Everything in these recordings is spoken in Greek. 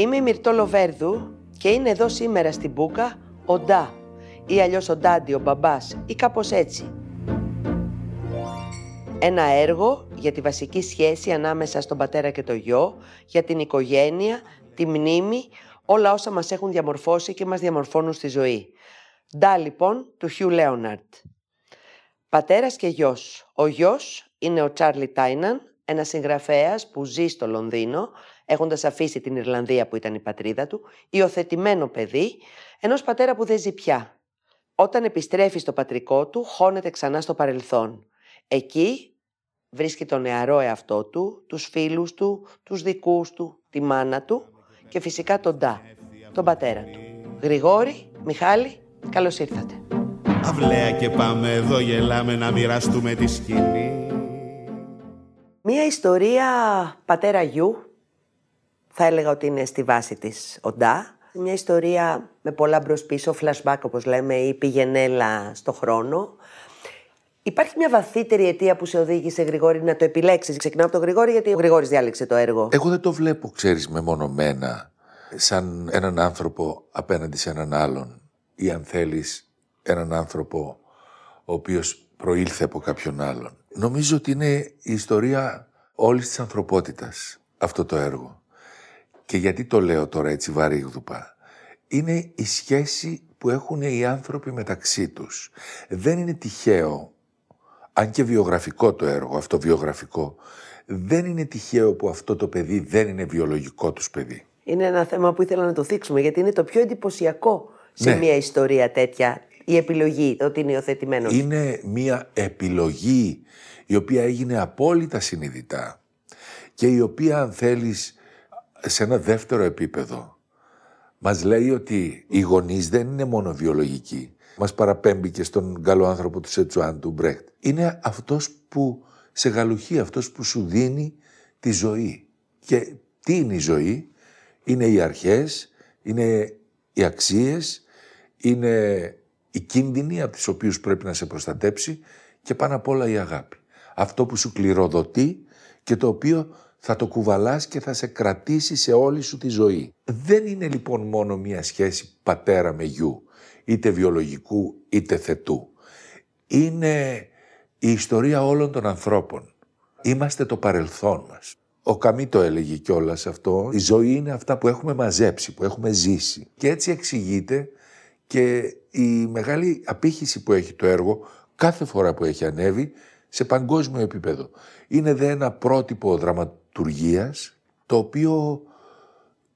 Είμαι η Μυρτώ Λοβέρδου και είναι εδώ σήμερα στην Μπούκα ο Ντά ή αλλιώς ο Ντάντι, ο μπαμπάς ή κάπως έτσι. Ένα έργο για τη βασική σχέση ανάμεσα στον πατέρα και το γιο, για την οικογένεια, τη μνήμη, όλα όσα μας έχουν διαμορφώσει και μας διαμορφώνουν στη ζωή. Ντά λοιπόν του Χιου Λέοναρτ. Πατέρας και γιος. Ο γιος είναι ο Τσάρλι Τάιναν, ένας συγγραφέας που ζει στο Λονδίνο, έχοντας αφήσει την Ιρλανδία που ήταν η πατρίδα του, υιοθετημένο παιδί, ενός πατέρα που δεν ζει πια. Όταν επιστρέφει στο πατρικό του, χώνεται ξανά στο παρελθόν. Εκεί βρίσκει τον νεαρό εαυτό του, τους φίλους του, τους δικούς του, τη μάνα του και φυσικά τον Ντά, τον πατέρα του. Γρηγόρη, Μιχάλη, καλώς ήρθατε. Αυλαία και πάμε εδώ γελάμε να μοιραστούμε τη σκηνή. Μία ιστορία πατέρα γιου, θα έλεγα ότι είναι στη βάση της ο Ντά. Μια ιστορία με πολλά μπρος πίσω, flashback όπως λέμε ή πηγενέλα στο χρόνο. Υπάρχει μια βαθύτερη αιτία που σε οδήγησε, Γρηγόρη, να το επιλέξεις. Ξεκινάω από τον Γρηγόρη, γιατί ο Γρηγόρης διάλεξε το έργο. Εγώ δεν το βλέπω, ξέρεις, μεμονωμένα, σαν έναν άνθρωπο απέναντι σε έναν άλλον. Ή αν θέλεις, έναν άνθρωπο ο οποίος προήλθε από κάποιον άλλον. Νομίζω ότι είναι η ιστορία όλης της ανθρωπότητας αυτό το έργο. Και γιατί το λέω τώρα έτσι βαρύγδουπα; Είναι η σχέση που έχουν οι άνθρωποι μεταξύ τους. Δεν είναι τυχαίο αν και βιογραφικό το έργο, αυτό βιογραφικό, δεν είναι τυχαίο που αυτό το παιδί δεν είναι βιολογικό τους παιδί. Είναι ένα θέμα που ήθελα να το θίξουμε, γιατί είναι το πιο εντυπωσιακό σε Ναι. μια ιστορία τέτοια. Η επιλογή, ότι είναι υιοθετημένο. Είναι μια επιλογή η οποία έγινε απόλυτα συνειδητά και η οποία αν θέλεις σε ένα δεύτερο επίπεδο μας λέει ότι οι γονείς δεν είναι μόνο βιολογικοί. Μας παραπέμπει και στον καλό άνθρωπο του Σετσουάν του Μπρέχτ. Είναι αυτός που σε γαλουχεί, αυτός που σου δίνει τη ζωή. Και τι είναι η ζωή; Είναι οι αρχές, είναι οι αξίες, είναι οι κίνδυνοι από τις οποίους πρέπει να σε προστατέψει και πάνω απ' όλα η αγάπη. Αυτό που σου κληροδοτεί και το οποίο θα το κουβαλάς και θα σε κρατήσει σε όλη σου τη ζωή. Δεν είναι λοιπόν μόνο μία σχέση πατέρα με γιου, είτε βιολογικού είτε θετού. Είναι η ιστορία όλων των ανθρώπων. Είμαστε το παρελθόν μας. Ο Καμί το έλεγε κιόλας αυτό. Η ζωή είναι αυτά που έχουμε μαζέψει, που έχουμε ζήσει. Και έτσι εξηγείται και η μεγάλη απήχηση που έχει το έργο κάθε φορά που έχει ανέβει σε παγκόσμιο επίπεδο. Είναι δε ένα πρότυπο δραματουργίας το οποίο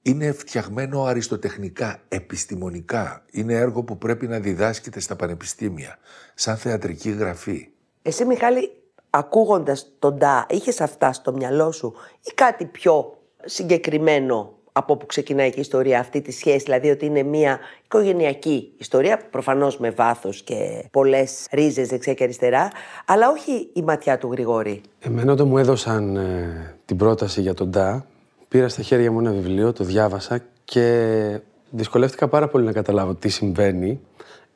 είναι φτιαγμένο αριστοτεχνικά, επιστημονικά. Είναι έργο που πρέπει να διδάσκεται στα πανεπιστήμια, σαν θεατρική γραφή. Εσύ, Μιχάλη, ακούγοντας τον Ντά, είχες αυτά στο μυαλό σου ή κάτι πιο συγκεκριμένο; Από όπου ξεκινάει και η ιστορία αυτή της σχέσης, δηλαδή ότι είναι μια οικογενειακή ιστορία, προφανώς με βάθος και πολλές ρίζες δεξιά και αριστερά, αλλά όχι η ματιά του Γρηγόρη. Εμένα όταν μου έδωσαν ε, την πρόταση για τον Ντά, πήρα στα χέρια μου ένα βιβλίο, το διάβασα και δυσκολεύτηκα πάρα πολύ να καταλάβω τι συμβαίνει.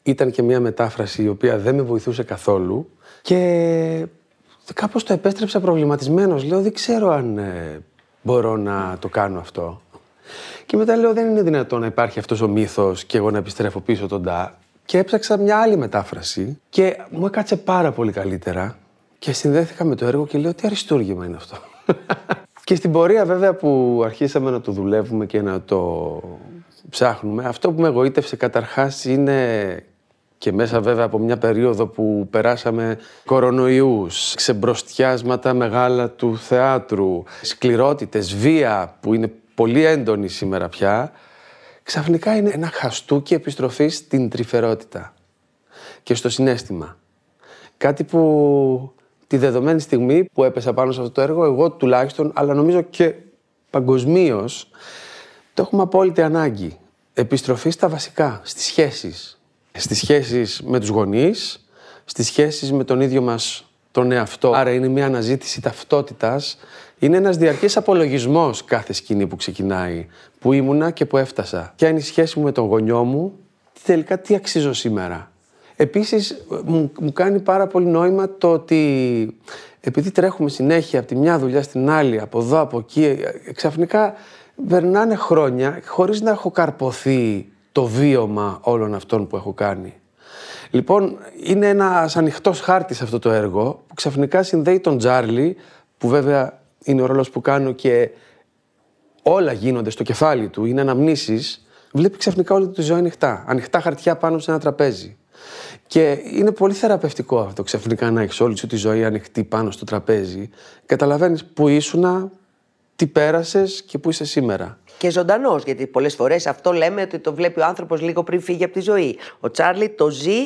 Ήταν και μια μετάφραση η οποία δεν με βοηθούσε καθόλου και κάπως το επέστρεψα προβληματισμένος. Λέω δεν ξέρω αν ε, μπορώ να το κάνω αυτό. Και μετά λέω δεν είναι δυνατόν να υπάρχει αυτός ο μύθος και εγώ να επιστρέφω πίσω τον Ντά. Και έψαξα μια άλλη μετάφραση και μου έκατσε πάρα πολύ καλύτερα και συνδέθηκα με το έργο και λέω τι αριστούργημα είναι αυτό. και στην πορεία βέβαια που αρχίσαμε να το δουλεύουμε και να το ψάχνουμε, αυτό που με εγωίτευσε καταρχάς είναι και μέσα βέβαια από μια περίοδο που περάσαμε κορονοϊούς, ξεμπροστιάσματα μεγάλα του θεάτρου, σκληρότητες, βία που είναι πολύ έντονη σήμερα πια, ξαφνικά είναι ένα χαστούκι επιστροφή στην τρυφερότητα και στο συνέστημα. Κάτι που τη δεδομένη στιγμή που έπεσα πάνω σε αυτό το έργο, εγώ τουλάχιστον, αλλά νομίζω και παγκοσμίως, το έχουμε απόλυτη ανάγκη. Επιστροφή στα βασικά, στις σχέσεις. Στις σχέσεις με τους γονείς, στις σχέσεις με τον ίδιο μας τον εαυτό. Άρα είναι μια αναζήτηση ταυτότητας. Είναι ένας διαρκής απολογισμός κάθε σκηνή που ξεκινάει. Που ήμουνα και που έφτασα. Ποια είναι η σχέση μου με τον γονιό μου. Τι τελικά τι αξίζω σήμερα. Επίσης μου, μου κάνει πάρα πολύ νόημα το ότι επειδή τρέχουμε συνέχεια από τη μια δουλειά στην άλλη, από εδώ, από εκεί, ε, ξαφνικά περνάνε χρόνια χωρίς να έχω καρποθεί το βίωμα όλων αυτών που έχω κάνει. Λοιπόν, είναι ένας ανοιχτός χάρτης αυτό το έργο που ξαφνικά συνδέει τον Τζάρλι, που βέβαια είναι ο ρόλος που κάνω και όλα γίνονται στο κεφάλι του, είναι αναμνήσεις, βλέπει ξαφνικά όλη τη ζωή ανοιχτά. Ανοιχτά χαρτιά πάνω σε ένα τραπέζι. Και είναι πολύ θεραπευτικό αυτό ξαφνικά να έχεις όλη σου τη ζωή ανοιχτή πάνω στο τραπέζι. Καταλαβαίνεις που ήσουν, τι πέρασες και που είσαι σήμερα. Και ζωντανός, γιατί πολλές φορές αυτό λέμε ότι το βλέπει ο άνθρωπος λίγο πριν φύγει από τη ζωή. Ο Τσάρλι το ζει,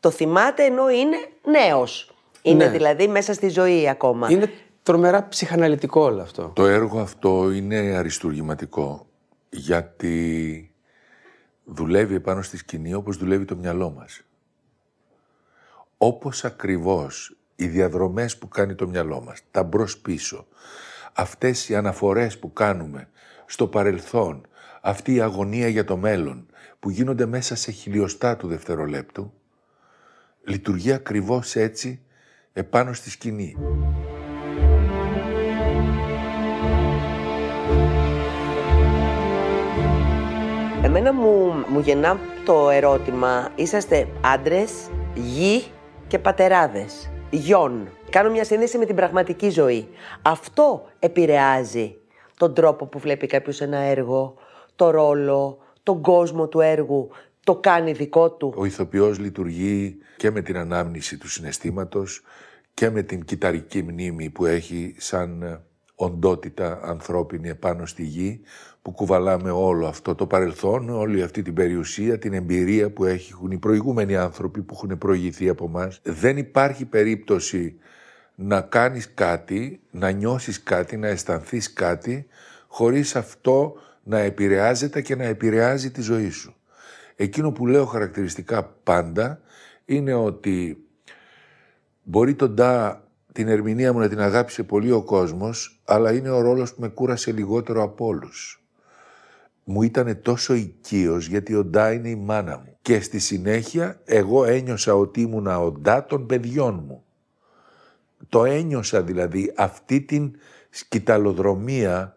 το θυμάται ενώ είναι νέος. Είναι Ναι. δηλαδή μέσα στη ζωή ακόμα. Είναι τρομερά ψυχαναλυτικό όλο αυτό. Το έργο αυτό είναι αριστουργηματικό γιατί δουλεύει επάνω στη σκηνή όπως δουλεύει το μυαλό μας. Όπως ακριβώς οι διαδρομές που κάνει το μυαλό μας, τα μπρος πίσω, αυτές οι αναφορές που κάνουμε στο παρελθόν, αυτή η αγωνία για το μέλλον που γίνονται μέσα σε χιλιοστά του δευτερολέπτου, λειτουργεί ακριβώς έτσι επάνω στη σκηνή. Εμένα μου, μου γεννά το ερώτημα, είσαστε άντρες, γη και πατεράδες, γιον. Κάνω μια σύνδεση με την πραγματική ζωή. Αυτό επηρεάζει τον τρόπο που βλέπει κάποιος ένα έργο, το ρόλο, τον κόσμο του έργου, το κάνει δικό του. Ο ηθοποιός λειτουργεί και με την ανάμνηση του συναισθήματος και με την κυταρική μνήμη που έχει σαν ε, οντότητα ανθρώπινη επάνω στη γη που κουβαλάμε όλο αυτό το παρελθόν, όλη αυτή την περιουσία, την εμπειρία που έχουν οι προηγούμενοι άνθρωποι που έχουν προηγηθεί από μας. Δεν υπάρχει περίπτωση να κάνεις κάτι, να νιώσεις κάτι, να αισθανθείς κάτι χωρίς αυτό να επηρεάζεται και να επηρεάζει τη ζωή σου. Εκείνο που λέω χαρακτηριστικά πάντα είναι ότι μπορεί τον Ντά την ερμηνεία μου να την αγάπησε πολύ ο κόσμος, αλλά είναι ο ρόλος που με κούρασε λιγότερο από όλους. Μου ήταν τόσο οικείος γιατί ο Ντά είναι η μάνα μου. Και στη συνέχεια εγώ ένιωσα ότι ήμουνα ο Ντά των παιδιών μου. Το ένιωσα δηλαδή αυτή την σκηταλοδρομία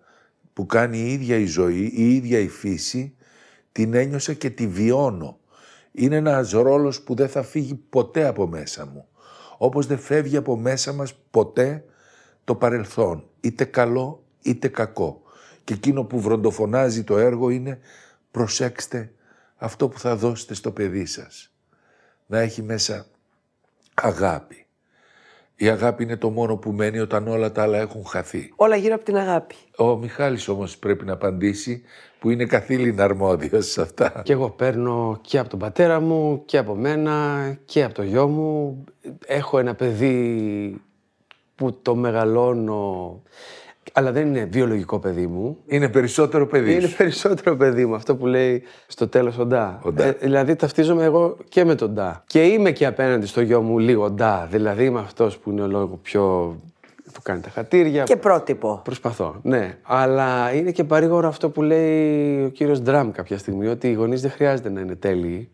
που κάνει η ίδια η ζωή, η ίδια η φύση, την ένιωσα και τη βιώνω. Είναι ένας ρόλος που δεν θα φύγει ποτέ από μέσα μου. Όπως δεν φεύγει από μέσα μας ποτέ το παρελθόν, είτε καλό είτε κακό. Και εκείνο που βροντοφωνάζει το έργο είναι προσέξτε αυτό που θα δώσετε στο παιδί σας. Να έχει μέσα αγάπη. Η αγάπη είναι το μόνο που μένει όταν όλα τα άλλα έχουν χαθεί. Όλα γύρω από την αγάπη. Ο Μιχάλης όμως πρέπει να απαντήσει που είναι καθήλυνα αρμόδιος σε αυτά. Και εγώ παίρνω και από τον πατέρα μου και από μένα και από το γιο μου. Έχω ένα παιδί που το μεγαλώνω, αλλά δεν είναι βιολογικό παιδί μου. Είναι περισσότερο παιδί Είναι σου. περισσότερο παιδί μου, αυτό που λέει στο τέλος ο Ντά. Ο Ντά. Ε, δηλαδή ταυτίζομαι εγώ και με τον Ντά. Και είμαι και απέναντι στο γιο μου λίγο Ντά. Δηλαδή είμαι αυτός που είναι ο λόγο πιο... που κάνει τα χατήρια. Και πρότυπο. Προσπαθώ, ναι. Αλλά είναι και παρήγορο αυτό που λέει ο κύριος Ντραμ κάποια στιγμή, ότι οι γονείς δεν χρειάζεται να είναι τέλειοι.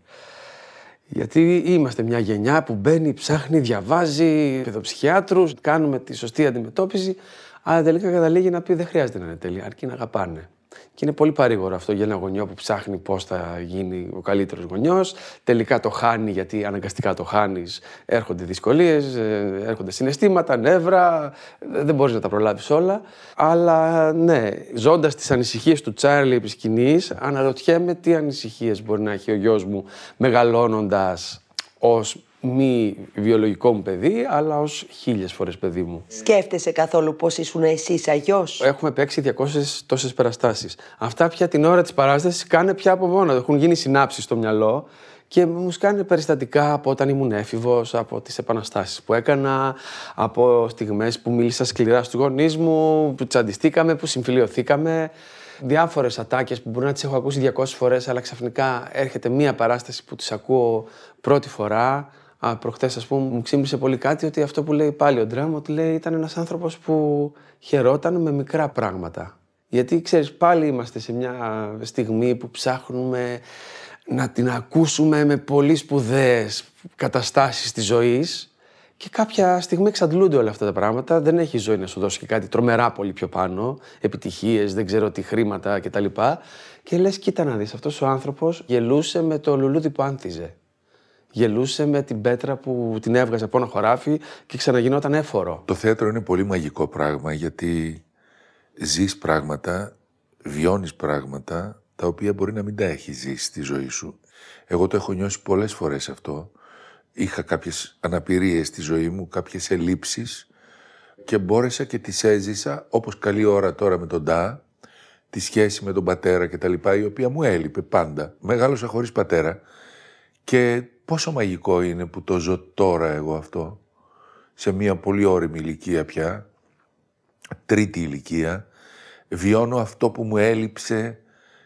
Γιατί είμαστε μια γενιά που μπαίνει, ψάχνει, διαβάζει παιδοψυχιάτρους, κάνουμε τη σωστή αντιμετώπιση, αλλά τελικά καταλήγει να πει δεν χρειάζεται να είναι τέλειοι, αρκεί να αγαπάνε. Και είναι πολύ παρήγορο αυτό για ένα γονιό που ψάχνει πώς θα γίνει ο καλύτερος γονιός. Τελικά το χάνει γιατί αναγκαστικά το χάνεις. Έρχονται δυσκολίες, έρχονται συναισθήματα, νεύρα. ε, Δεν μπορείς να τα προλάβεις όλα. Αλλά ναι, ζώντας τις ανησυχίες του Τσάρλι επί σκηνής, αναρωτιέμαι τι ανησυχίες μπορεί να έχει ο γιος μου μεγαλώνοντας ως μη βιολογικό μου παιδί, αλλά ως χίλιες φορές παιδί μου. Σκέφτεσαι καθόλου πώς ήσουν εσύ σαν γιος. Έχουμε παίξει 200 τόσες παραστάσει. Αυτά πια την ώρα της παράστασης κάνε πια από μόνο. Έχουν γίνει συνάψεις στο μυαλό και μου σκάνε περιστατικά από όταν ήμουν έφηβος, από τις επαναστάσεις που έκανα, από στιγμές που μίλησα σκληρά στους γονείς μου, που τσαντιστήκαμε, που συμφιλειωθήκαμε. Διάφορες ατάκες που μπορεί να τις έχω ακούσει 200 φορές, αλλά ξαφνικά έρχεται μία παράσταση που τις ακούω πρώτη φορά. Α, προχτές, ας πούμε, μου ξύμισε πολύ κάτι ότι αυτό που λέει πάλι ο Ντραμ, ότι λέει ήταν ένας άνθρωπος που χαιρόταν με μικρά πράγματα. Γιατί, ξέρεις, πάλι είμαστε σε μια στιγμή που ψάχνουμε να την ακούσουμε με πολύ σπουδαίες καταστάσεις της ζωής Και κάποια στιγμή εξαντλούνται όλα αυτά τα πράγματα. Δεν έχει ζωή να σου δώσει και κάτι τρομερά πολύ πιο πάνω. Επιτυχίες, δεν ξέρω τι χρήματα κτλ. Και λες, κοίτα να δεις, αυτός ο άνθρωπος γελούσε με το λουλούδι που άνθιζε. Γελούσε με την πέτρα που την έβγαζε από ένα χωράφι και ξαναγινόταν έφορο. Το θέατρο είναι πολύ μαγικό πράγμα γιατί ζεις πράγματα, βιώνεις πράγματα τα οποία μπορεί να μην τα έχεις ζήσει στη ζωή σου. Εγώ το έχω νιώσει πολλές φορές αυτό. Είχα κάποιες αναπηρίες στη ζωή μου, κάποιες ελλείψεις και μπόρεσα και τις έζησα όπως καλή ώρα τώρα με τον Τά, τη σχέση με τον πατέρα και τα λοιπά, η οποία μου έλειπε πάντα. Μεγάλωσα χωρίς πατέρα και πόσο μαγικό είναι που το ζω τώρα εγώ αυτό, σε μια πολύ όρημη ηλικία πια, τρίτη ηλικία, βιώνω αυτό που μου έλειψε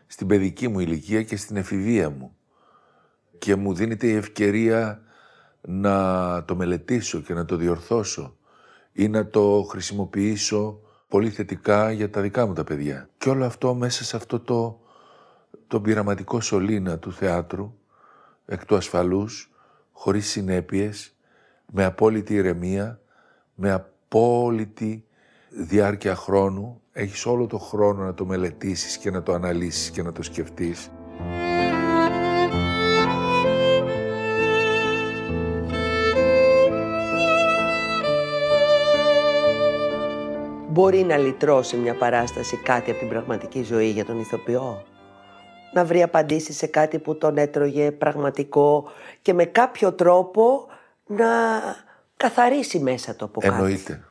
στην παιδική μου ηλικία και στην εφηβεία μου. Και μου δίνεται η ευκαιρία να το μελετήσω και να το διορθώσω ή να το χρησιμοποιήσω πολύ θετικά για τα δικά μου τα παιδιά. Και όλο αυτό μέσα σε αυτό το, το πειραματικό σωλήνα του θεάτρου, εκ του ασφαλούς, χωρίς συνέπειες, με απόλυτη ηρεμία, με απόλυτη διάρκεια χρόνου, έχεις όλο το χρόνο να το μελετήσεις και να το αναλύσεις και να το σκεφτείς. Μπορεί να λυτρώσει μια παράσταση κάτι από την πραγματική ζωή για τον ηθοποιό; Να βρει απαντήσεις σε κάτι που τον έτρωγε πραγματικό και με κάποιο τρόπο να καθαρίσει μέσα το από κάτι. Εννοείται.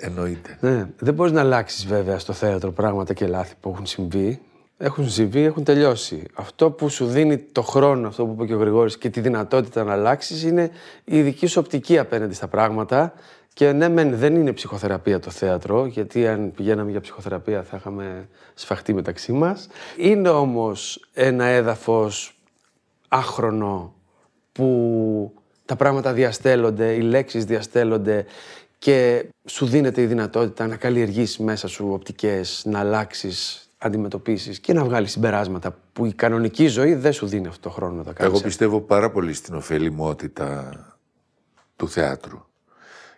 Εννοείται. Ναι, δεν μπορείς να αλλάξεις βέβαια στο θέατρο πράγματα και λάθη που έχουν συμβεί. Έχουν συμβεί, έχουν τελειώσει. Αυτό που σου δίνει το χρόνο, αυτό που είπε και ο Γρηγόρης, και τη δυνατότητα να αλλάξεις είναι η δική σου οπτική απέναντι στα πράγματα. Και ναι, μεν δεν είναι ψυχοθεραπεία το θέατρο, γιατί αν πηγαίναμε για ψυχοθεραπεία θα είχαμε σφαχτεί μεταξύ μας. Είναι όμως ένα έδαφος άχρονο που τα πράγματα διαστέλλονται, οι λέξεις διαστέλλονται και σου δίνεται η δυνατότητα να καλλιεργείς μέσα σου οπτικές, να αλλάξεις αντιμετωπίσεις και να βγάλεις συμπεράσματα που η κανονική ζωή δεν σου δίνει αυτό το χρόνο να τα κάνεις. Εγώ πιστεύω πάρα πολύ στην ωφελημότητα του θεάτρου.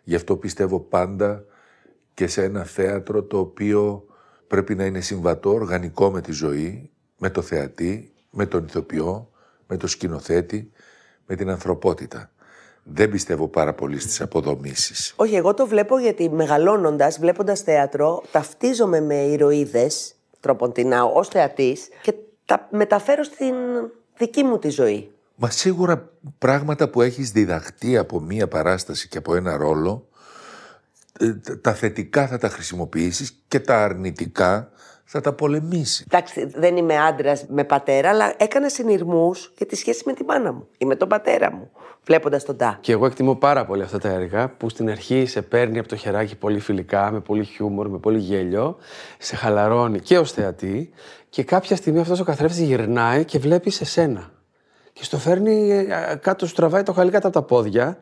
Γι' αυτό πιστεύω πάντα και σε ένα θέατρο το οποίο πρέπει να είναι συμβατό, οργανικό με τη ζωή, με το θεατή, με τον ηθοποιό, με το σκηνοθέτη, με την ανθρωπότητα. Δεν πιστεύω πάρα πολύ στις αποδομήσεις. Όχι, εγώ το βλέπω γιατί μεγαλώνοντας, βλέποντας θέατρο, ταυτίζομαι με ηρωίδες, τροποντινά, ως θεατής και τα μεταφέρω στην δική μου τη ζωή. Μα σίγουρα πράγματα που έχεις διδαχτεί από μία παράσταση και από ένα ρόλο, ε, τα θετικά θα τα χρησιμοποιήσεις και τα αρνητικά θα τα πολεμήσεις. Εντάξει, δεν είμαι άντρας με πατέρα, αλλά έκανα συνειρμούς για τη σχέση με τη μάνα μου ή με τον πατέρα μου, βλέποντας τον Τά. Και εγώ εκτιμώ πάρα πολύ αυτά τα έργα που στην αρχή σε παίρνει από το χεράκι πολύ φιλικά, με πολύ χιούμορ, με πολύ γέλιο, σε χαλαρώνει και ως θεατή και κάποια στιγμή αυτός ο καθρέφτης γυρνάει και βλέπει εσένα. Και στο φέρνει ε, κάτω, σου τραβάει το χαλί κάτω από τα πόδια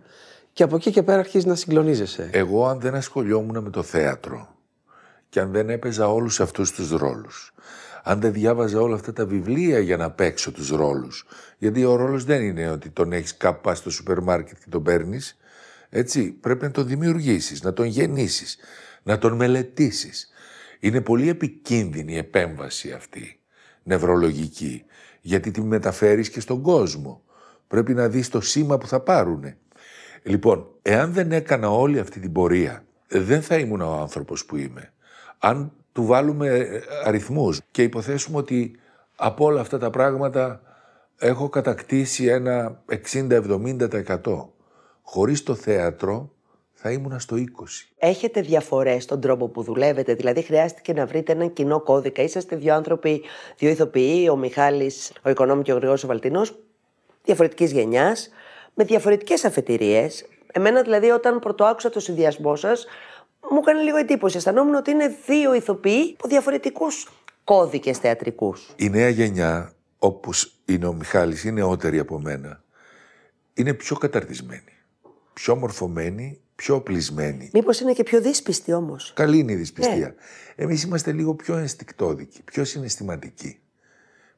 και από εκεί και πέρα αρχίζεις να συγκλονίζεσαι. Εγώ αν δεν ασχολιόμουν με το θέατρο και αν δεν έπαιζα όλους αυτούς τους ρόλους, αν δεν διάβαζα όλα αυτά τα βιβλία για να παίξω τους ρόλους, γιατί ο ρόλος δεν είναι ότι τον έχεις κάπου πας στο σούπερ μάρκετ και τον παίρνεις. έτσι, πρέπει να τον δημιουργήσεις, να τον γεννήσεις, να τον μελετήσεις. Είναι πολύ επικίνδυνη η επέμβαση αυτή, νευρολογική, γιατί τη μεταφέρεις και στον κόσμο. Πρέπει να δεις το σήμα που θα πάρουνε. Λοιπόν, εάν δεν έκανα όλη αυτή την πορεία, δεν θα ήμουν ο άνθρωπος που είμαι. Αν του βάλουμε ε, αριθμούς και υποθέσουμε ότι από όλα αυτά τα πράγματα έχω κατακτήσει ένα 60-70%. Χωρίς το θέατρο θα ήμουν στο 20. Έχετε διαφορές στον τρόπο που δουλεύετε, δηλαδή χρειάστηκε να βρείτε έναν κοινό κώδικα. Είσαστε δύο άνθρωποι, δύο ηθοποιοί, ο Μιχάλης, ο Οικονόμη και ο Γρηγόρης ο Βαλτινός, διαφορετικής γενιάς, με διαφορετικές αφετηρίες. Εμένα δηλαδή όταν πρωτοάκουσα το συνδυασμό σας, μου έκανε λίγο εντύπωση. Αισθανόμουν ότι είναι δύο ηθοποιοί από διαφορετικούς κώδικες θεατρικούς. Η νέα γενιά, όπως είναι ο Μιχάλης, είναι νεότερη από μένα, είναι πιο καταρτισμένη. Πιο μορφωμένη, πιο οπλισμένη. Μήπως είναι και πιο δύσπιστη όμως; Καλή είναι η δυσπιστία. Ναι. Εμείς είμαστε λίγο πιο ενστικτόδικοι, πιο συναισθηματικοί,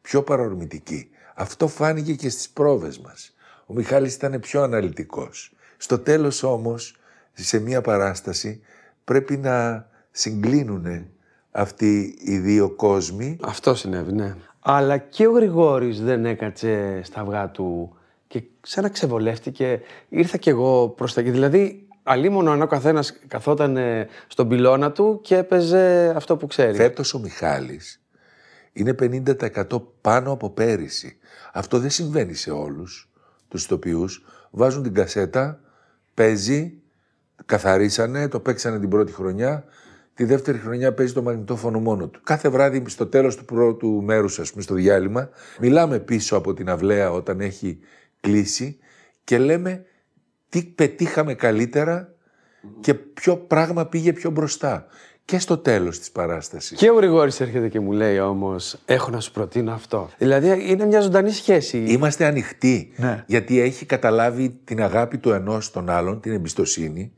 πιο παρορμητικοί. Αυτό φάνηκε και στις πρόβες μας. Ο Μιχάλης ήταν πιο αναλυτικός, Στο τέλος όμως, σε μία παράσταση, πρέπει να συγκλίνουν αυτοί οι δύο κόσμοι. Αυτό συνέβη, ναι. Αλλά και ο Γρηγόρης δεν έκατσε στα αυγά του και σαν ξεβολεύτηκε. Ήρθα κι εγώ προς τα εκεί. Δηλαδή, αλίμονο αν ο καθένας καθόταν ε, στον πυλώνα του και έπαιζε αυτό που ξέρει. Φέτος ο Μιχάλης είναι 50% πάνω από πέρυσι. Αυτό δεν συμβαίνει σε όλους τους ηθοποιούς. Βάζουν την κασέτα, παίζει, καθαρίσανε, το παίξανε την πρώτη χρονιά, τη δεύτερη χρονιά παίζει το μαγνητόφωνο μόνο του. Κάθε βράδυ στο τέλος του πρώτου μέρους, ας πούμε, στο διάλειμμα, μιλάμε πίσω από την αυλαία όταν έχει κλείσει και λέμε τι πετύχαμε καλύτερα και ποιο πράγμα πήγε πιο μπροστά. Και στο τέλος της παράστασης. Και ο Γρηγόρης έρχεται και μου λέει όμως, έχω να σου προτείνω αυτό. Δηλαδή είναι μια ζωντανή σχέση. Είμαστε ανοιχτοί, Ναι. γιατί έχει καταλάβει την αγάπη του ενός στον άλλον, την εμπιστοσύνη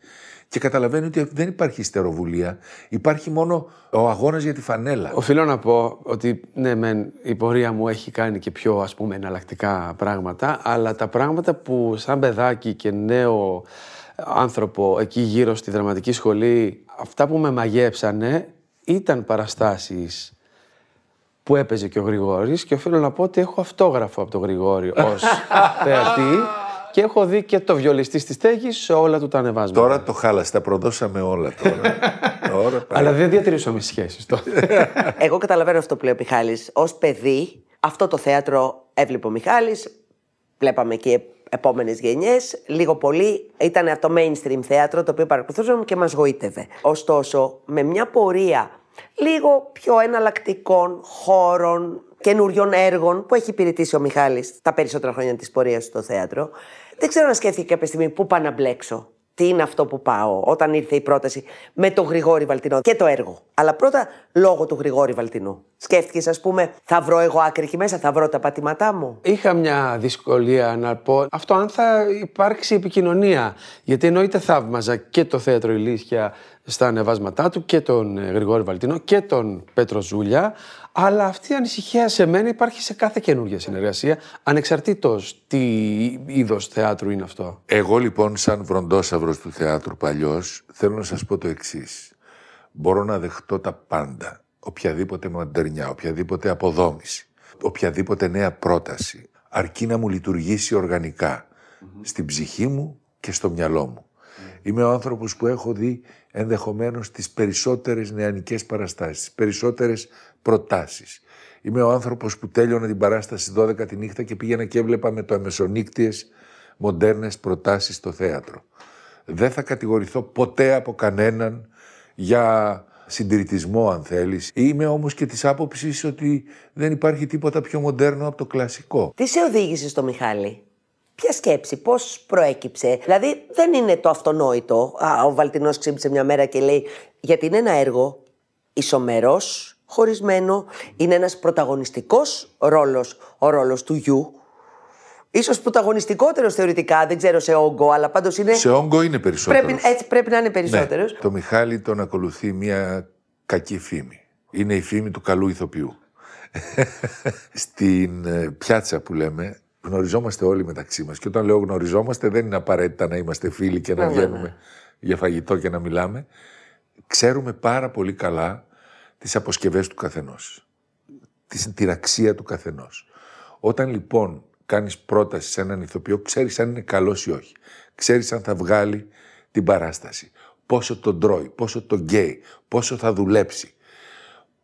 και καταλαβαίνει ότι δεν υπάρχει ιστεροβουλία, υπάρχει μόνο ο αγώνας για τη φανέλα. Οφείλω να πω ότι ναι, μεν, η πορεία μου έχει κάνει και πιο ας πούμε εναλλακτικά πράγματα, αλλά τα πράγματα που σαν παιδάκι και νέο άνθρωπο εκεί γύρω στη δραματική σχολή, αυτά που με μαγέψανε ήταν παραστάσεις που έπαιζε και ο Γρηγόρης και οφείλω να πω ότι έχω αυτόγραφο από τον Γρηγόρη ως θεατή και έχω δει και το βιολιστή στη στέγη σε όλα του τα ανεβάσματα. Τώρα το χάλασε, τα προδώσαμε όλα τώρα. τώρα πάει. Αλλά δεν διατηρήσαμε σχέσεις τότε. Εγώ καταλαβαίνω αυτό που λέει ο Μιχάλης. Ως παιδί, αυτό το θέατρο έβλεπε ο Μιχάλης, βλέπαμε και επόμενες γενιές. Λίγο πολύ ήταν αυτό mainstream θέατρο, το οποίο παρακολουθούσαμε και μας γοήτευε. Ωστόσο, με μια πορεία λίγο πιο εναλλακτικών χώρων, καινούριων έργων που έχει υπηρετήσει ο Μιχάλης τα περισσότερα χρόνια της πορείας του στο θέατρο, δεν ξέρω να σκέφτηκε κάποια στιγμή πού πάω να μπλέξω; Τι είναι αυτό που πάω; όταν ήρθε η πρόταση με τον Γρηγόρη Βαλτινό και το έργο. Αλλά πρώτα λόγω του Γρηγόρη Βαλτινού. Σκέφτηκες, ας πούμε, θα βρω εγώ άκρη εκεί μέσα, θα βρω τα πατήματά μου. Είχα μια δυσκολία να πω αυτό αν θα υπάρξει επικοινωνία. Γιατί εννοείται θαύμαζα και το θέατρο Ηλίσια στα ανεβάσματά του και τον ε, Γρηγόρη Βαλτινό και τον Πέτρο Ζούλια. Αλλά αυτή η ανησυχία σε μένα υπάρχει σε κάθε καινούργια συνεργασία, ανεξαρτήτως τι είδος θεάτρου είναι αυτό. Εγώ λοιπόν σαν βροντόσαυρος του θεάτρου παλιός θέλω να σας πω το εξής. Μπορώ να δεχτώ τα πάντα. Οποιαδήποτε μοντερνιά, οποιαδήποτε αποδόμηση, οποιαδήποτε νέα πρόταση. Αρκεί να μου λειτουργήσει οργανικά στην ψυχή μου και στο μυαλό μου. Είμαι ο άνθρωπος που έχω δει ενδεχομένως τις περισσότερες νεανικές παραστάσεις, τις περισσότερες προτάσεις. Είμαι ο άνθρωπος που τέλειωνα την παράσταση 12 τη νύχτα και πήγαινα και έβλεπα με το αμεσονύκτιες μοντέρνες προτάσεις στο θέατρο. Δεν θα κατηγορηθώ ποτέ από κανέναν για συντηρητισμό αν θέλεις. Είμαι όμως και της άποψης ότι δεν υπάρχει τίποτα πιο μοντέρνο από το κλασικό. Τι σε οδήγησε στο Μιχάλη, Ποια σκέψη, πώς προέκυψε; Δηλαδή, δεν είναι το αυτονόητο. Α, ο Βαλτινός ξύπνησε μια μέρα και λέει: Γιατί είναι ένα έργο ισομερός, χωρισμένο, είναι ένας πρωταγωνιστικός ρόλος, ο ρόλος του γιου. Ίσως πρωταγωνιστικότερος θεωρητικά, δεν ξέρω σε όγκο, αλλά πάντως είναι... Σε όγκο είναι περισσότερος. Πρέπει, έτσι πρέπει να είναι περισσότερος. Ναι. Το Μιχάλη τον ακολουθεί μια κακή φήμη. Είναι η φήμη του καλού ηθοποιού. Στην ε, πιάτσα που λέμε, γνωριζόμαστε όλοι μεταξύ μας. Και όταν λέω γνωριζόμαστε, δεν είναι απαραίτητα να είμαστε φίλοι και να Ναι, ναι, βγαίνουμε για φαγητό και να μιλάμε. Ξέρουμε πάρα πολύ καλά τις αποσκευές του καθενός. Τις- Την αξία του καθενός. Όταν λοιπόν κάνεις πρόταση σε έναν ηθοποιό, ξέρεις αν είναι καλός ή όχι. Ξέρεις αν θα βγάλει την παράσταση. Πόσο τον τρώει, πόσο τον γκέι, πόσο θα δουλέψει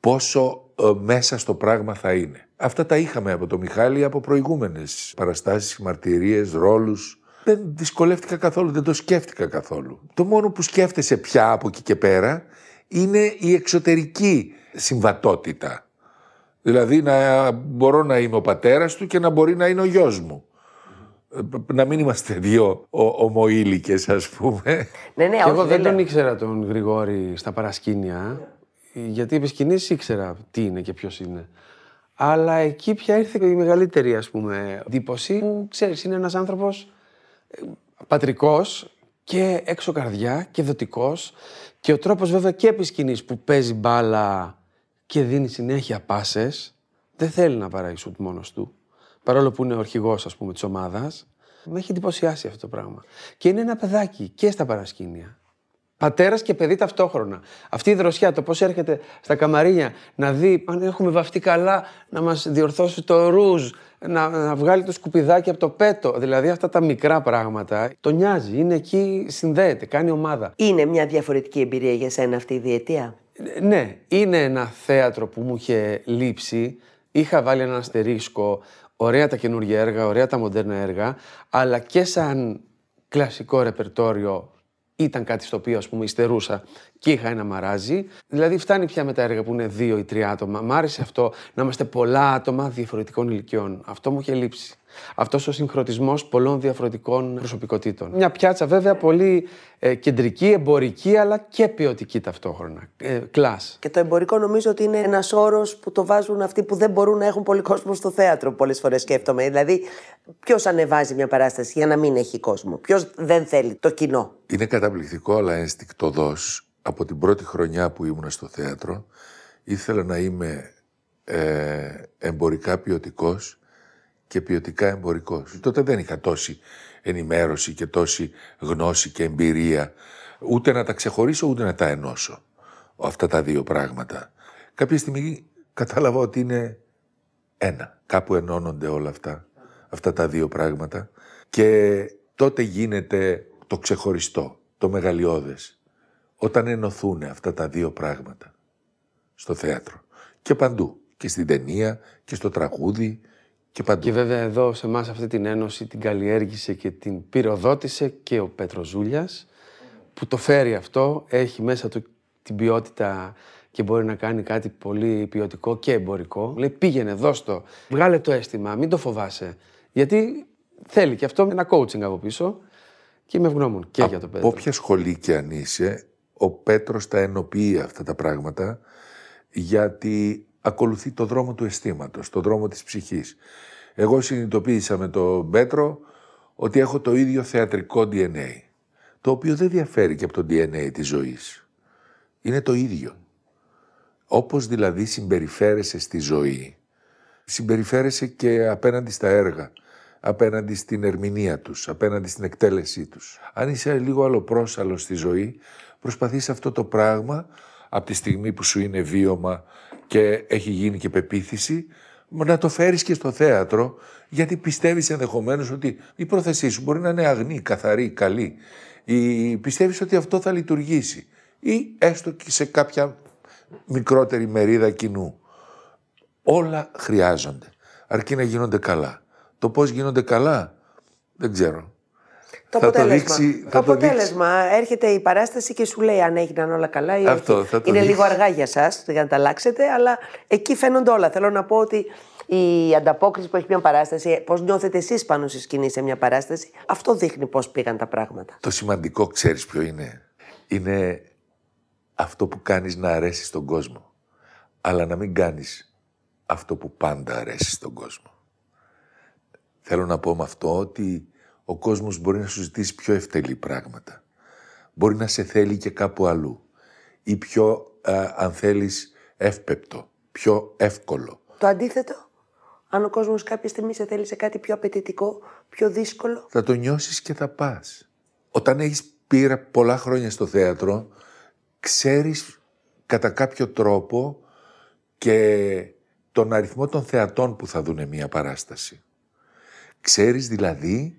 πόσο ε, μέσα στο πράγμα θα είναι. Αυτά τα είχαμε από το Μιχάλη από προηγούμενες παραστάσεις, μαρτυρίες, ρόλους. Δεν δυσκολεύτηκα καθόλου, δεν το σκέφτηκα καθόλου. Το μόνο που σκέφτεσαι πια από εκεί και πέρα είναι η εξωτερική συμβατότητα. Δηλαδή να μπορώ να είμαι ο πατέρας του και να μπορεί να είναι ο γιος μου. Ε, Να μην είμαστε δύο ο- ομοήλικες ας πούμε. Ναι, ναι, Και όχι, εγώ δεν λέω. τον ήξερα τον Γρηγόρη στα παρασκήνια, γιατί επί σκηνής ήξερα τι είναι και ποιος είναι. Αλλά εκεί πια ήρθε η μεγαλύτερη, ας πούμε, εντύπωση που, ξέρεις, είναι ένας άνθρωπος ε, πατρικός και έξω καρδιά και δοτικός και ο τρόπος βέβαια και επί σκηνής που παίζει μπάλα και δίνει συνέχεια πάσες, δεν θέλει να παράει σουτ μόνος του, παρόλο που είναι ο αρχηγός, ας πούμε, της ομάδας. Με έχει εντυπωσιάσει αυτό το πράγμα. Και είναι ένα παιδάκι και στα παρασκήνια. Πατέρας και παιδί ταυτόχρονα. Αυτή η δροσιά, το πώς έρχεται στα καμαρίνια να δει αν έχουμε βαφτεί καλά, να μας διορθώσει το ρούζ, να, να βγάλει το σκουπιδάκι από το πέτο. Δηλαδή αυτά τα μικρά πράγματα. Το νοιάζει, είναι εκεί, συνδέεται, κάνει ομάδα. Είναι μια διαφορετική εμπειρία για σένα αυτή η διετία; Ε, Ναι, είναι ένα θέατρο που μου είχε λείψει. Είχα βάλει ένα αστερίσκο, ωραία τα καινούργια έργα, ωραία τα μοντέρνα έργα, αλλά και σαν κλασικό ρεπερτόριο ήταν κάτι στο οποίο ας πούμε υστερούσα και είχα ένα μαράζι. Δηλαδή φτάνει πια με τα έργα που είναι δύο ή τρία άτομα. Μ' άρεσε αυτό να είμαστε πολλά άτομα διαφορετικών ηλικιών. Αυτό μου είχε λείψει. Αυτός ο συγχρονισμός πολλών διαφορετικών προσωπικότητων. Μια πιάτσα βέβαια πολύ ε, κεντρική, εμπορική αλλά και ποιοτική ταυτόχρονα. Ε, κλάς. Και το εμπορικό νομίζω ότι είναι ένας όρος που το βάζουν αυτοί που δεν μπορούν να έχουν πολύ κόσμο στο θέατρο. Πολλές φορές σκέφτομαι. Δηλαδή, ποιος ανεβάζει μια παράσταση για να μην έχει κόσμο; Ποιος δεν θέλει το κοινό; Είναι καταπληκτικό, αλλά ενστικτοδός. Από την πρώτη χρονιά που ήμουν στο θέατρο, ήθελα να είμαι ε, εμπορικά ποιοτικός και ποιοτικά εμπορικός. Τότε δεν είχα τόση ενημέρωση και τόση γνώση και εμπειρία, ούτε να τα ξεχωρίσω, ούτε να τα ενώσω αυτά τα δύο πράγματα. Κάποια στιγμή κατάλαβα ότι είναι ένα. Κάπου ενώνονται όλα αυτά, αυτά τα δύο πράγματα και τότε γίνεται το ξεχωριστό, το μεγαλειώδες. Όταν ενωθούν αυτά τα δύο πράγματα στο θέατρο και παντού, και στην ταινία και στο τραγούδι και παντού. Και βέβαια εδώ σε εμάς αυτή την ένωση την καλλιέργησε και την πυροδότησε και ο Πέτρος Ζούλιας που το φέρει αυτό, έχει μέσα του την ποιότητα και μπορεί να κάνει κάτι πολύ ποιοτικό και εμπορικό. Λέει πήγαινε, δώσ' το, βγάλε το αίσθημα, μην το φοβάσαι. Γιατί θέλει και αυτό ένα coaching από πίσω και είμαι ευγνώμων και για το Πέτρο. Από όποια σχολή και αν είσαι, ο Πέτρος τα ενοποιεί αυτά τα πράγματα γιατί ακολουθεί το δρόμο του αισθήματος, το δρόμο της ψυχής. Εγώ συνειδητοποίησα με τον Πέτρο ότι έχω το ίδιο θεατρικό DNA, το οποίο δεν διαφέρει και από το DNA της ζωής. Είναι το ίδιο. Όπως δηλαδή συμπεριφέρεσαι στη ζωή, συμπεριφέρεσαι και απέναντι στα έργα, απέναντι στην ερμηνεία τους, απέναντι στην εκτέλεσή τους. Αν είσαι λίγο αλλοπρόσαλος στη ζωή, προσπαθείς αυτό το πράγμα από τη στιγμή που σου είναι βίωμα και έχει γίνει και πεποίθηση, να το φέρεις και στο θέατρο, γιατί πιστεύεις ενδεχομένως ότι η πρόθεσή σου μπορεί να είναι αγνή, καθαρή, καλή. Ή πιστεύεις ότι αυτό θα λειτουργήσει. Ή έστω και σε κάποια μικρότερη μερίδα κοινού. Όλα χρειάζονται, αρκεί να γίνονται καλά. Το πώς γίνονται καλά, δεν ξέρω. Το Θα το αποτέλεσμα. δείξει- το θα το αποτέλεσμα. Έρχεται η παράσταση και σου λέει αν έγιναν όλα καλά ή Αυτό, όχι. θα το Είναι δείξει. λίγο αργά για εσά για να τα αλλάξετε, αλλά εκεί φαίνονται όλα. Θέλω να πω ότι η ανταπόκριση που έχει μια παράσταση, πώς νιώθετε εσείς πάνω στη σκηνή σε μια παράσταση, αυτό δείχνει πώς πήγαν τα πράγματα. Το σημαντικό ξέρεις ποιο είναι; Είναι αυτό που κάνεις να αρέσει στον κόσμο. Αλλά να μην κάνεις αυτό που πάντα αρέσει στον κόσμο. Θέλω να πω με αυτό ότι ο κόσμος μπορεί να σου ζητήσει πιο ευτελή πράγματα. Μπορεί να σε θέλει και κάπου αλλού. Ή πιο, α, αν θέλεις, εύπεπτο. Πιο εύκολο. Το αντίθετο, αν ο κόσμος κάποια στιγμή σε θέλει σε κάτι πιο απαιτητικό, πιο δύσκολο. θα το νιώσεις και θα πας. Όταν έχεις πει πολλά χρόνια στο θέατρο, ξέρεις κατά κάποιο τρόπο και τον αριθμό των θεατών που θα δούνε μία παράσταση. Ξέρεις δηλαδή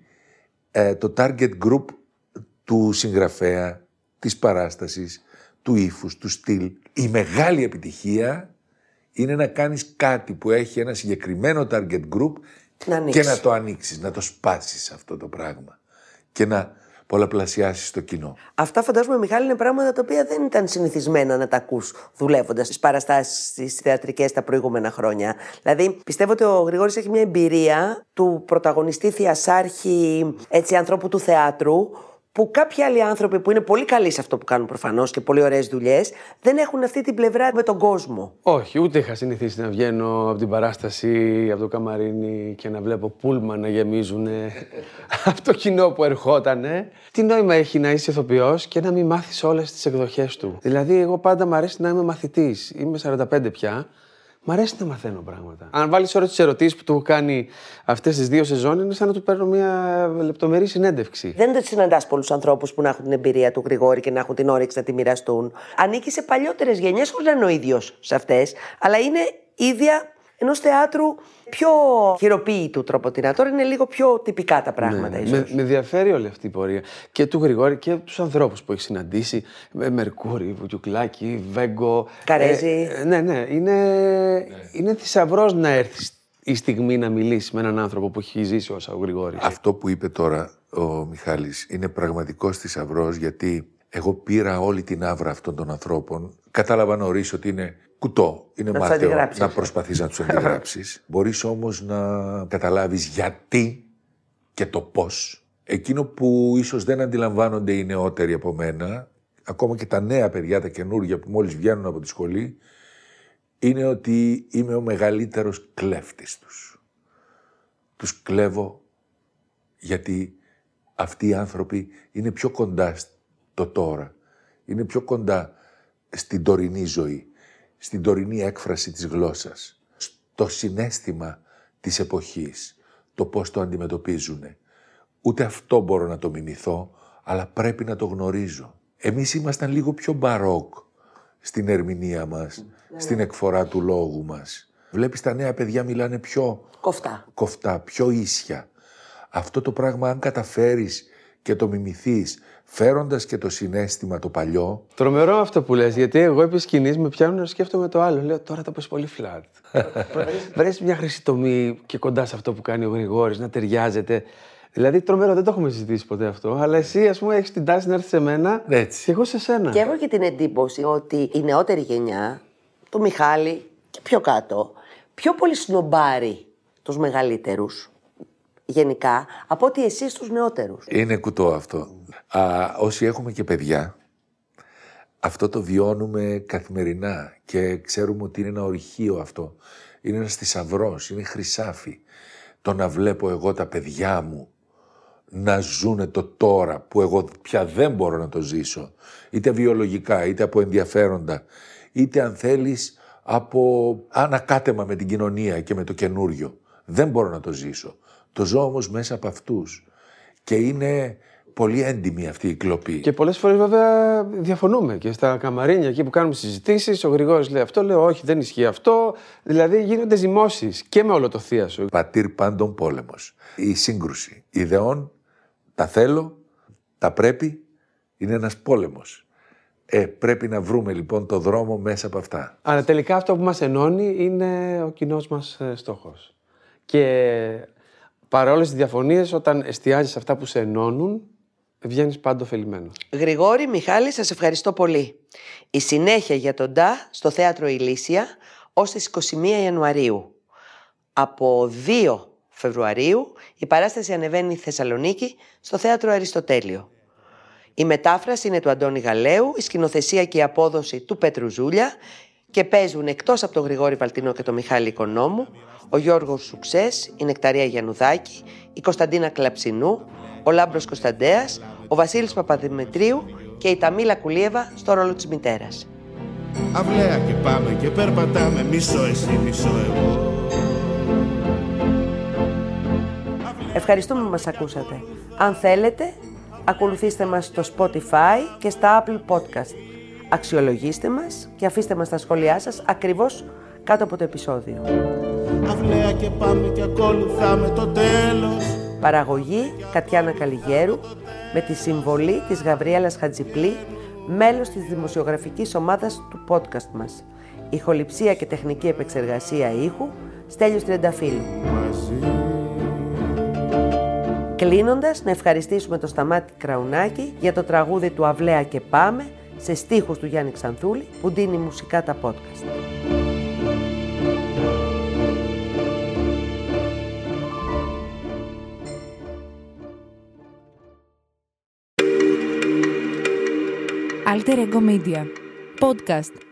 ε, το target group του συγγραφέα, της παράστασης, του ύφους, του στυλ. Η μεγάλη επιτυχία είναι να κάνεις κάτι που έχει ένα συγκεκριμένο target group Να ανοίξεις. και να το ανοίξεις, να το σπάσεις αυτό το πράγμα και να πολλαπλασιάσεις το κοινό. Αυτά φαντάζομαι, Μιχάλη, είναι πράγματα τα οποία δεν ήταν συνηθισμένα να τα ακούς δουλεύοντας στις παραστάσεις στις θεατρικές τα προηγούμενα χρόνια. Δηλαδή, πιστεύω ότι ο Γρηγόρης έχει μια εμπειρία του πρωταγωνιστή θειασάρχη έτσι, ανθρώπου του θεάτρου, που κάποιοι άλλοι άνθρωποι που είναι πολύ καλοί σε αυτό που κάνουν προφανώς και πολύ ωραίες δουλειές, δεν έχουν αυτή την πλευρά με τον κόσμο. Όχι, ούτε είχα συνηθίσει να βγαίνω από την παράσταση, από το καμαρίνι και να βλέπω πούλμα να γεμίζουν από το κοινό που ερχότανε. Τι νόημα έχει να είσαι ηθοποιός και να μην μάθεις όλες τις εκδοχές του; Δηλαδή, εγώ πάντα μου αρέσει να είμαι μαθητής. Είμαι 45 πια. Μ' αρέσει να μαθαίνω πράγματα. Αν βάλεις όλε τις ερωτήσεις που του έχω κάνει αυτές τις δύο σεζόν, είναι σαν να του παίρνω μια λεπτομερή συνέντευξη. Δεν συναντάς πολλούς ανθρώπους που να έχουν την εμπειρία του Γρηγόρη και να έχουν την όρεξη να τη μοιραστούν. Ανήκει σε παλιότερες γενιές, χωρί να είναι ο ίδιος σε αυτές, αλλά είναι ίδια ενός θεάτρου πιο χειροποίητου τρόπο την Τώρα είναι λίγο πιο τυπικά τα πράγματα, ναι, ίσως. Με, με ενδιαφέρει όλη αυτή η πορεία. Και του Γρηγόρη και τους ανθρώπους που έχει συναντήσει. Με Μερκούρι, Βουτιουκλάκη, Βέγκο. Καρέζη. Ε, ναι, ναι. Είναι, είναι θησαυρός να έρθει η στιγμή να μιλήσει με έναν άνθρωπο που έχει ζήσει όσο ο Γρηγόρης. Αυτό που είπε τώρα ο Μιχάλης είναι πραγματικός θησαυρός γιατί εγώ πήρα όλη την άβρα αυτών των ανθρώπων. Κατάλαβα νωρίς ότι είναι κουτό, είναι Να τους μάταιο αντιγράψεις. να προσπαθείς να τους αντιγράψεις. Μπορείς όμως να καταλάβεις γιατί και το πώς. Εκείνο που ίσως δεν αντιλαμβάνονται οι νεότεροι από μένα, ακόμα και τα νέα παιδιά, τα καινούργια που μόλις βγαίνουν από τη σχολή, είναι ότι είμαι ο μεγαλύτερος κλέφτης τους. Τους κλέβω γιατί αυτοί οι άνθρωποι είναι πιο κοντά στο τώρα. Είναι πιο κοντά στην τωρινή ζωή, στην τωρινή έκφραση της γλώσσας, στο συνέστημα της εποχής, το πώς το αντιμετωπίζουν. Ούτε αυτό μπορώ να το μιμηθώ, αλλά πρέπει να το γνωρίζω. Εμείς ήμασταν λίγο πιο μπαρόκ στην ερμηνεία μας, στην εκφορά του λόγου μας. Βλέπεις τα νέα παιδιά μιλάνε πιο Κοφτά. κοφτά, πιο ίσια. Αυτό το πράγμα αν καταφέρεις και το μιμηθείς, φέροντας και το συνέστημα το παλιό, Τρομερό αυτό που λες, γιατί εγώ επί σκηνής με πιάνουν να σκέφτομαι το άλλο. Λέω τώρα το πες πολύ φλατ. Βρες μια χρυσή τομή και κοντά σε αυτό που κάνει ο Γρηγόρης, να ταιριάζεται. Δηλαδή τρομερό, δεν το έχουμε συζητήσει ποτέ αυτό. Αλλά εσύ, ας πούμε, έχεις την τάση να έρθεις σε μένα Έτσι. και εγώ σε σένα. Και έχω και την εντύπωση ότι η νεότερη γενιά, το Μιχάλη και πιο κάτω, πιο πολύ σνομπάρει τους μεγαλύτερους γενικά από ότι εσείς τους νεότερους. είναι κουτό αυτό. Α, όσοι έχουμε και παιδιά, αυτό το βιώνουμε καθημερινά και ξέρουμε ότι είναι ένα ορυχείο αυτό. Είναι ένας θησαυρός, είναι χρυσάφι. Το να βλέπω εγώ τα παιδιά μου να ζουνε το τώρα που εγώ πια δεν μπορώ να το ζήσω. Είτε βιολογικά, είτε από ενδιαφέροντα, είτε αν θέλεις από ανακάτεμα με την κοινωνία και με το καινούριο. Δεν μπορώ να το ζήσω. Το ζω όμως μέσα από αυτούς. Και είναι πολύ έντιμη αυτή η κλοπή. Και πολλές φορές βέβαια διαφωνούμε και στα καμαρίνια εκεί που κάνουμε συζητήσεις. Ο Γρηγόρης λέει αυτό, λέω όχι, δεν ισχύει αυτό. Δηλαδή γίνονται ζυμώσεις και με όλο το θείασο. Πατήρ πάντων πόλεμος. Η σύγκρουση ιδεών, τα θέλω, τα πρέπει, είναι ένας πόλεμος. Ε, πρέπει να βρούμε λοιπόν το δρόμο μέσα από αυτά. Αλλά τελικά αυτό που μας ενώνει είναι ο κοινός μας ε, στόχος. Και παρόλες τις διαφωνίες, όταν εστιάζεις σε αυτά που σε ενώνουν, βγαίνεις πάντα ωφελημένος. Γρηγόρη, Μιχάλη, σας ευχαριστώ πολύ. Η συνέχεια για τον ΤΑ στο Θέατρο Ηλίσια ως τις 21 Ιανουαρίου. Από 2 Φεβρουαρίου η παράσταση ανεβαίνει στη Θεσσαλονίκη στο Θέατρο Αριστοτέλειο. Η μετάφραση είναι του Αντώνη Γαλέου, η σκηνοθεσία και η απόδοση του Πέτρου Ζούλια και παίζουν εκτός από τον Γρηγόρη Βαλτινό και τον Μιχάλη Οικονόμου, ο Γιώργος Σουξές, η Νεκταρία Γιαννουδάκη, η Κωνσταντίνα Κλαψινού, ο Λάμπρος Κωνσταντέας, ο Βασίλης Παπαδημητρίου και η Ταμίλα Κουλίεβα στο ρόλο της μητέρας. Αυλαία και πάμε και περπατάμε Μισό εσύ, μισό εγώ Ευχαριστούμε που μας ακούσατε. Αν θέλετε, ακολουθήστε μας στο Spotify και στα Apple Podcast. Αξιολογήστε μας και αφήστε μας τα σχόλιά σας ακριβώς κάτω από το επεισόδιο. Αυλαία και πάμε και ακολουθάμε το τέλος Παραγωγή Κατιάνα Καλιγέρου με τη συμβολή της Γαβριέλας Χατζιπλή, μέλος της δημοσιογραφικής ομάδας του podcast μας. Ηχοληψία και τεχνική επεξεργασία ήχου Στέλιος Τριανταφύλου. Κλείνοντας, να ευχαριστήσουμε τον Σταμάτη Κραουνάκη για το τραγούδι του «Αυλαία και πάμε» σε στίχους του Γιάννη Ξανθούλη που δίνει μουσικά τα podcast. Alter Ego Media. Podcast.